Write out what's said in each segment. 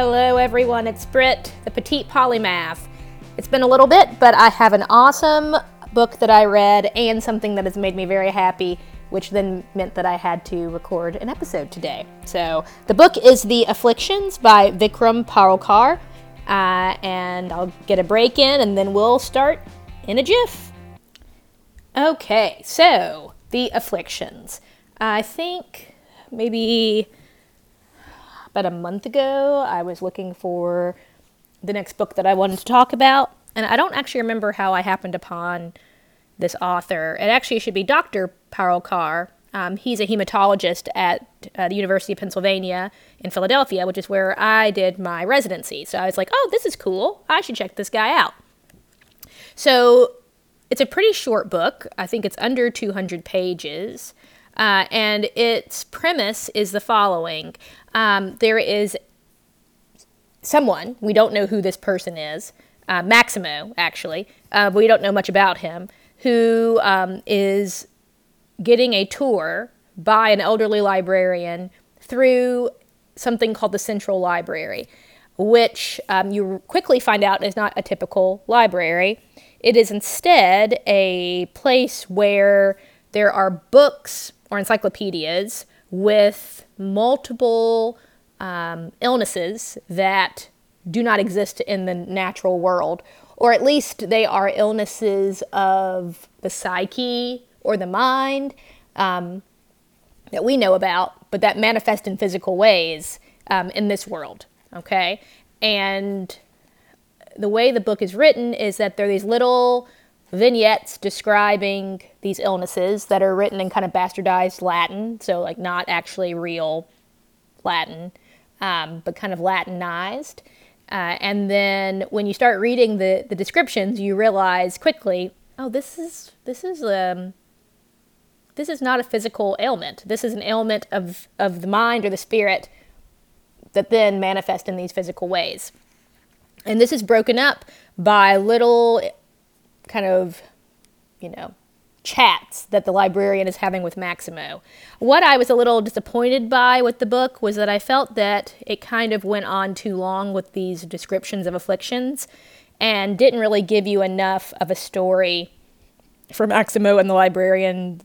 Hello, everyone. It's Britt, the Petite Polymath. It's been a little bit, but I have an awesome book that I read and something that has made me very happy, which then meant that I had to record an episode today. So, the book is The Afflictions by Vikram Paralkar, uh, and I'll get a break in and then we'll start in a jiff. Okay, so The Afflictions. I think maybe about a month ago, I was looking for the next book that I wanted to talk about. And I don't actually remember how I happened upon this author. It actually should be Dr. Paralkar. Um, he's a hematologist at uh, the University of Pennsylvania in Philadelphia, which is where I did my residency. So I was like, oh, this is cool. I should check this guy out. So it's a pretty short book. I think it's under 200 pages. Uh, and its premise is the following um, there is someone, we don't know who this person is, uh, Maximo, actually, uh, we don't know much about him, who um, is getting a tour by an elderly librarian through something called the Central Library, which um, you quickly find out is not a typical library. It is instead a place where there are books or encyclopedias with multiple um, illnesses that do not exist in the natural world, or at least they are illnesses of the psyche or the mind um, that we know about, but that manifest in physical ways um, in this world. Okay? And the way the book is written is that there are these little vignettes describing these illnesses that are written in kind of bastardized Latin, so like not actually real Latin, um, but kind of Latinized. Uh, and then when you start reading the, the descriptions, you realize quickly, oh, this is this is um, this is not a physical ailment. This is an ailment of of the mind or the spirit that then manifest in these physical ways. And this is broken up by little kind of, you know, chats that the librarian is having with Maximo. What I was a little disappointed by with the book was that I felt that it kind of went on too long with these descriptions of afflictions and didn't really give you enough of a story for Maximo and the librarian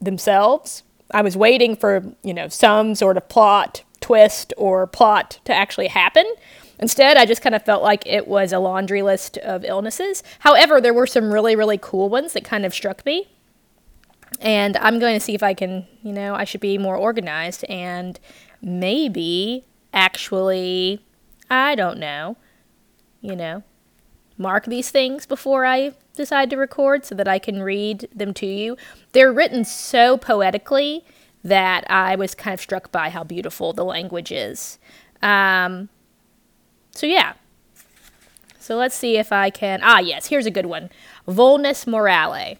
themselves. I was waiting for, you know, some sort of plot twist or plot to actually happen. Instead, I just kind of felt like it was a laundry list of illnesses. However, there were some really, really cool ones that kind of struck me. And I'm going to see if I can, you know, I should be more organized and maybe actually, I don't know, you know, mark these things before I decide to record so that I can read them to you. They're written so poetically that I was kind of struck by how beautiful the language is. Um, so yeah. So let's see if I can. Ah, yes, here's a good one Vulnus morale.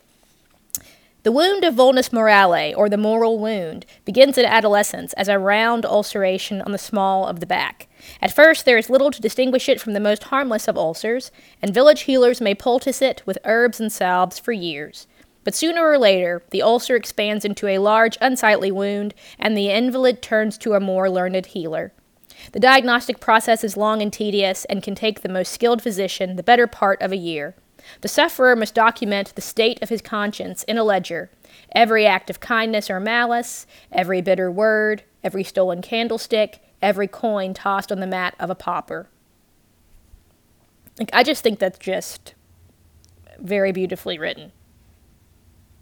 The wound of vulnus morale, or the moral wound, begins in adolescence as a round ulceration on the small of the back. At first, there is little to distinguish it from the most harmless of ulcers, and village healers may poultice it with herbs and salves for years. But sooner or later, the ulcer expands into a large, unsightly wound, and the invalid turns to a more learned healer. The diagnostic process is long and tedious and can take the most skilled physician the better part of a year. The sufferer must document the state of his conscience in a ledger every act of kindness or malice, every bitter word, every stolen candlestick, every coin tossed on the mat of a pauper. Like, I just think that's just very beautifully written.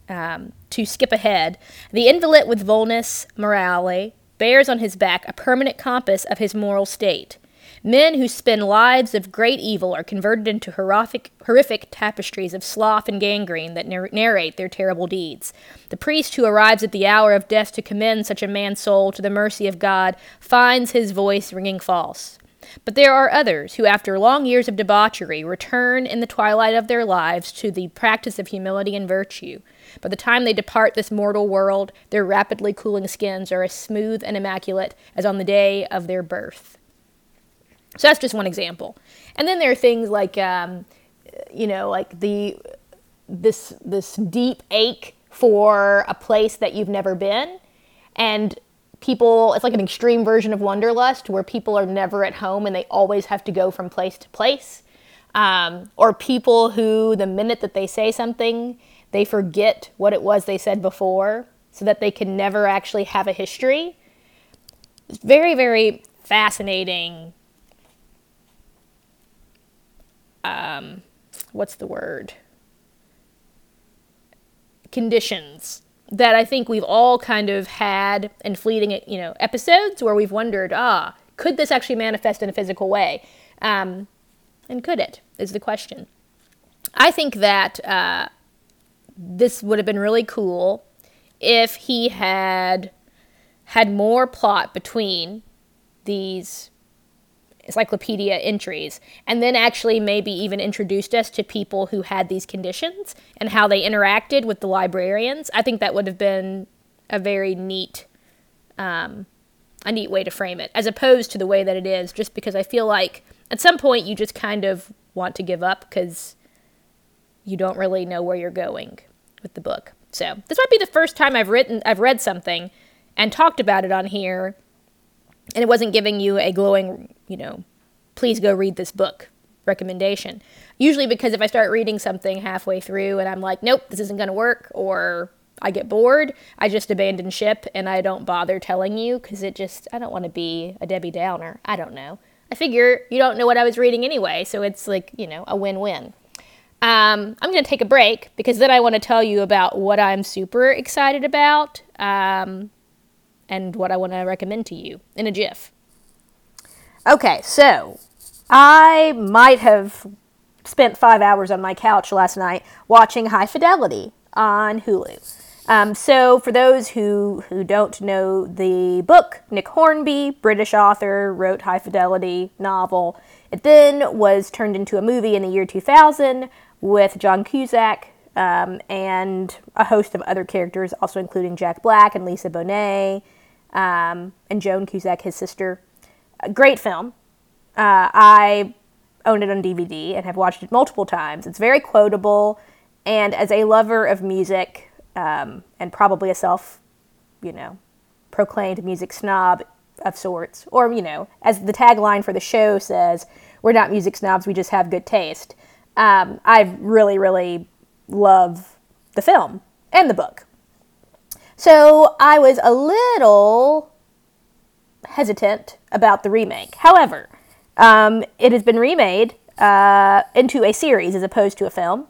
Um, to skip ahead, the invalid with vulnus morale bears on his back a permanent compass of his moral state. Men who spend lives of great evil are converted into horrific, horrific tapestries of sloth and gangrene that narrate their terrible deeds. The priest who arrives at the hour of death to commend such a man's soul to the mercy of God finds his voice ringing false. But there are others who, after long years of debauchery, return in the twilight of their lives to the practice of humility and virtue. By the time they depart this mortal world, their rapidly cooling skins are as smooth and immaculate as on the day of their birth. So that's just one example. And then there are things like, um, you know, like the this this deep ache for a place that you've never been, and people it's like an extreme version of wanderlust where people are never at home and they always have to go from place to place. Um, or people who the minute that they say something they forget what it was they said before so that they can never actually have a history. It's very very fascinating um, what's the word? Conditions that I think we've all kind of had in fleeting, you know, episodes where we've wondered, ah, could this actually manifest in a physical way? Um, and could it? Is the question. I think that uh, this would have been really cool if he had had more plot between these encyclopedia entries and then actually maybe even introduced us to people who had these conditions and how they interacted with the librarians. I think that would have been a very neat um, a neat way to frame it as opposed to the way that it is just because i feel like at some point you just kind of want to give up because you don't really know where you're going with the book. So this might be the first time i've written i've read something and talked about it on here and it wasn't giving you a glowing, you know, please go read this book recommendation. Usually because if I start reading something halfway through and I'm like, nope, this isn't going to work, or I get bored, I just abandon ship and I don't bother telling you because it just, I don't want to be a Debbie Downer. I don't know. I figure you don't know what I was reading anyway, so it's like, you know, a win win. Um, I'm going to take a break because then I want to tell you about what I'm super excited about. Um, and what I want to recommend to you in a jiff. Okay, so I might have spent five hours on my couch last night watching High Fidelity on Hulu. Um, so, for those who, who don't know the book, Nick Hornby, British author, wrote High Fidelity novel. It then was turned into a movie in the year 2000 with John Cusack um, and a host of other characters, also including Jack Black and Lisa Bonet um, and Joan Cusack, his sister. A great film. Uh, I own it on DVD and have watched it multiple times. It's very quotable, and as a lover of music um, and probably a self, you know, proclaimed music snob of sorts, or you know, as the tagline for the show says, "We're not music snobs; we just have good taste." Um, I really, really love the film and the book. So I was a little hesitant about the remake. However, um, it has been remade uh, into a series as opposed to a film,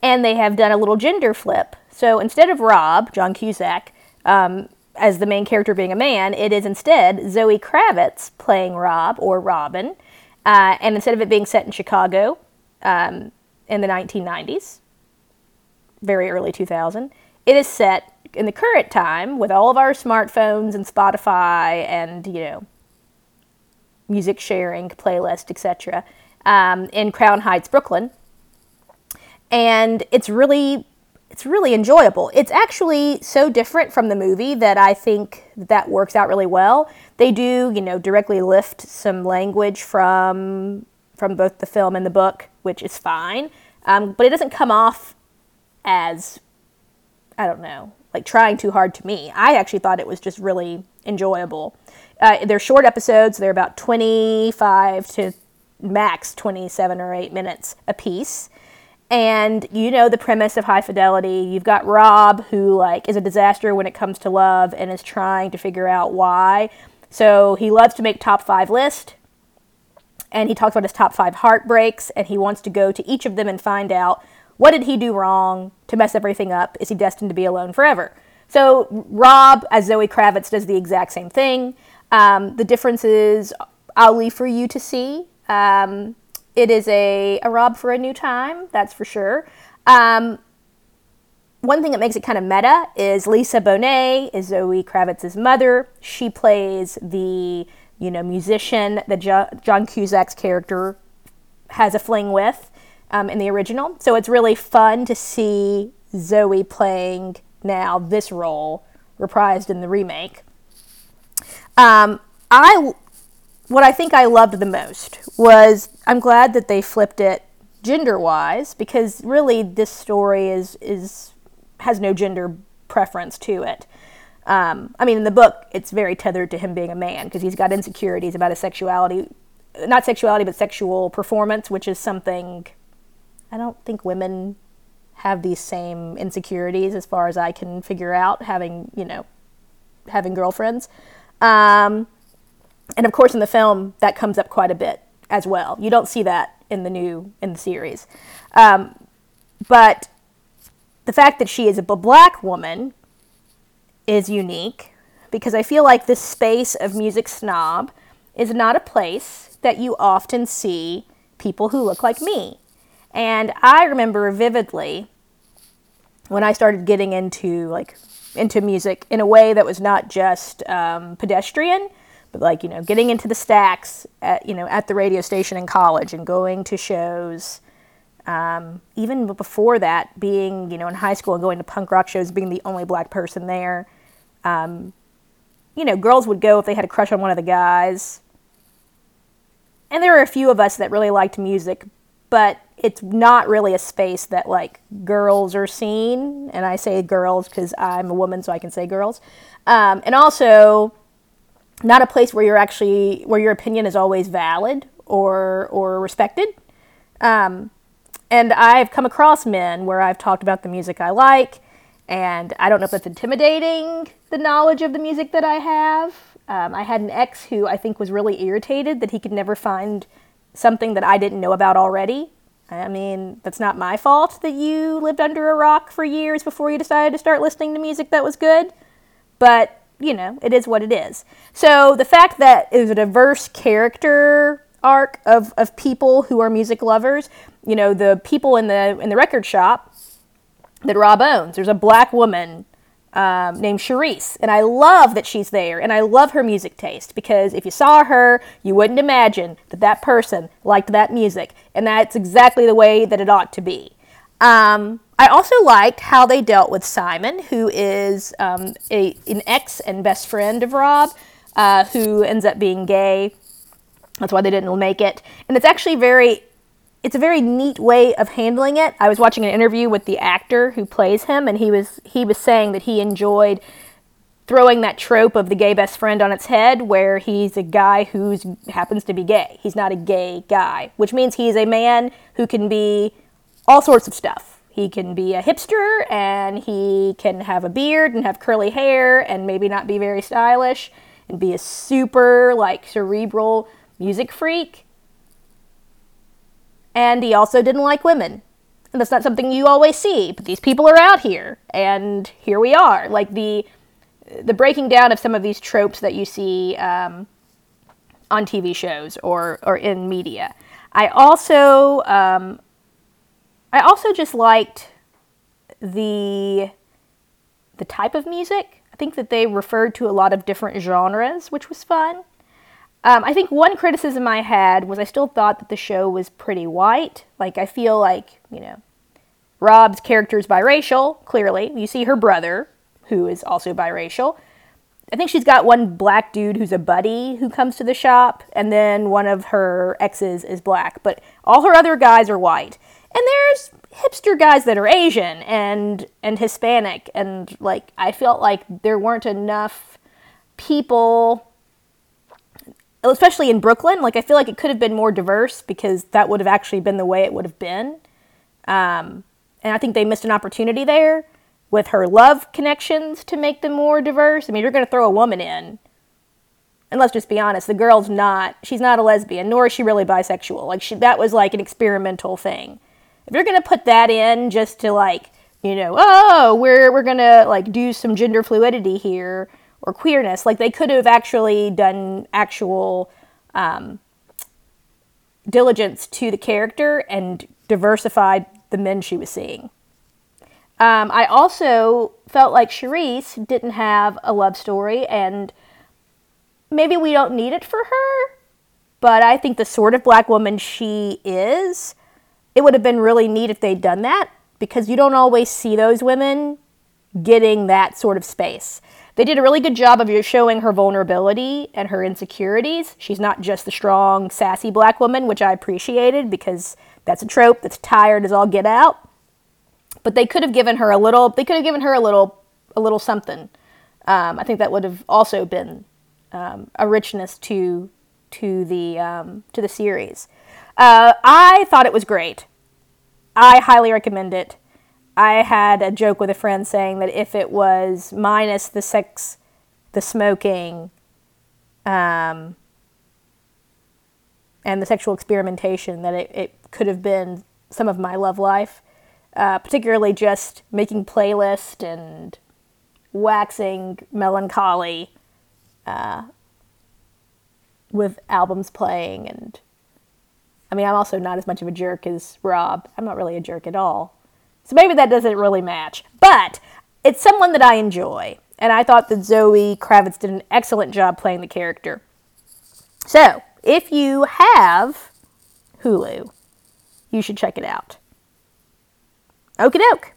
and they have done a little gender flip. So instead of Rob, John Cusack, um, as the main character being a man, it is instead Zoe Kravitz playing Rob or Robin. Uh, and instead of it being set in Chicago um, in the 1990s, very early 2000, it is set in the current time with all of our smartphones and Spotify and you know music sharing playlist etc um, in Crown Heights, Brooklyn, and it's really it's really enjoyable. It's actually so different from the movie that I think that works out really well. They do, you know, directly lift some language from from both the film and the book, which is fine, um, but it doesn't come off as I don't know like trying too hard to me. I actually thought it was just really enjoyable. Uh, they're short episodes, they're about 25 to max 27 or 8 minutes a piece. And you know the premise of high fidelity. You've got Rob, who like is a disaster when it comes to love and is trying to figure out why. So he loves to make top five list, and he talks about his top five heartbreaks, and he wants to go to each of them and find out what did he do wrong to mess everything up? Is he destined to be alone forever? So Rob, as Zoe Kravitz, does the exact same thing. Um, the difference is I'll leave for you to see. Um, it is a, a Rob for a new time, that's for sure. Um, one thing that makes it kind of meta is Lisa Bonet is Zoe Kravitz's mother. She plays the you know musician that jo- John Cusack's character has a fling with um, in the original. So it's really fun to see Zoe playing now this role reprised in the remake. Um, I what I think I loved the most was I'm glad that they flipped it gender wise because really this story is is has no gender preference to it. Um, I mean, in the book, it's very tethered to him being a man because he's got insecurities about his sexuality, not sexuality, but sexual performance, which is something I don't think women have these same insecurities as far as I can figure out, having, you know, having girlfriends. Um, and of course, in the film, that comes up quite a bit as well. You don't see that in the new, in the series. Um, but the fact that she is a black woman is unique because I feel like this space of music snob is not a place that you often see people who look like me. And I remember vividly when I started getting into like into music in a way that was not just um, pedestrian, but like you know getting into the stacks at you know at the radio station in college and going to shows. Um, even before that, being you know in high school and going to punk rock shows, being the only black person there, um, you know, girls would go if they had a crush on one of the guys. And there were a few of us that really liked music, but it's not really a space that like girls are seen. And I say girls because I'm a woman, so I can say girls. Um, and also, not a place where you're actually where your opinion is always valid or or respected. Um, and I've come across men where I've talked about the music I like and I don't know if it's intimidating the knowledge of the music that I have. Um, I had an ex who I think was really irritated that he could never find something that I didn't know about already. I mean, that's not my fault that you lived under a rock for years before you decided to start listening to music that was good. But, you know, it is what it is. So the fact that it was a diverse character arc of, of people who are music lovers, you know, the people in the in the record shop that Rob owns. There's a black woman um, named Cherise, and I love that she's there, and I love her music taste because if you saw her, you wouldn't imagine that that person liked that music, and that's exactly the way that it ought to be. Um, I also liked how they dealt with Simon, who is um, a, an ex and best friend of Rob, uh, who ends up being gay. That's why they didn't make it, and it's actually very it's a very neat way of handling it. I was watching an interview with the actor who plays him, and he was he was saying that he enjoyed throwing that trope of the gay best friend on its head, where he's a guy who happens to be gay. He's not a gay guy, which means he's a man who can be all sorts of stuff. He can be a hipster, and he can have a beard and have curly hair, and maybe not be very stylish, and be a super like cerebral music freak and he also didn't like women. And that's not something you always see, but these people are out here, and here we are. Like the the breaking down of some of these tropes that you see um, on TV shows or or in media. I also um, I also just liked the the type of music. I think that they referred to a lot of different genres, which was fun. Um, I think one criticism I had was I still thought that the show was pretty white. Like, I feel like, you know, Rob's character is biracial, clearly. You see her brother, who is also biracial. I think she's got one black dude who's a buddy who comes to the shop, and then one of her exes is black. But all her other guys are white. And there's hipster guys that are Asian and and Hispanic and like I felt like there weren't enough people especially in Brooklyn. Like I feel like it could have been more diverse because that would have actually been the way it would have been. Um, and I think they missed an opportunity there with her love connections to make them more diverse. I mean, you're going to throw a woman in. And let's just be honest, the girl's not, she's not a lesbian, nor is she really bisexual. Like, she, that was like an experimental thing. If you're going to put that in just to like, you know, oh, we're, we're going to like do some gender fluidity here, or queerness. Like they could have actually done actual um, diligence to the character and diversified the men she was seeing. Um, I also felt like Cherise didn't have a love story, and maybe we don't need it for her, but I think the sort of black woman she is, it would have been really neat if they'd done that because you don't always see those women getting that sort of space. They did a really good job of showing her vulnerability and her insecurities. She's not just the strong, sassy black woman, which I appreciated because that's a trope that's tired as all get out. But they could have given her a little. They could have given her a little, a little something Um, I think that would have also been um, a richness to to the um, to the series. Uh, I thought it was great. I highly recommend it. I had a joke with a friend saying that if it was minus the sex, the smoking, um, and the sexual experimentation, that it, it could have been some of my love life, uh, particularly just making playlist and waxing melancholy uh, with albums playing and I mean I'm also not as much of a jerk as Rob. I'm not really a jerk at all. So maybe that doesn't really match. But it's someone that I enjoy. And I thought that Zoe Kravitz did an excellent job playing the character. So, if you have Hulu, you should check it out. Okie doke.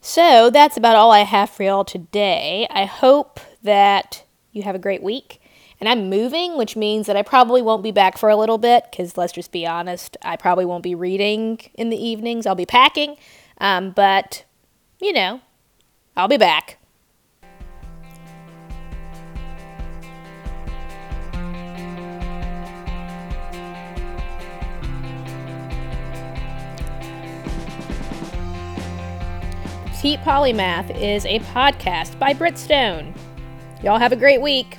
So, that's about all I have for y'all today. I hope that you have a great week. And I'm moving, which means that I probably won't be back for a little bit because let's just be honest, I probably won't be reading in the evenings. I'll be packing. Um, but, you know, I'll be back. Petite Polymath is a podcast by Britt Stone. Y'all have a great week.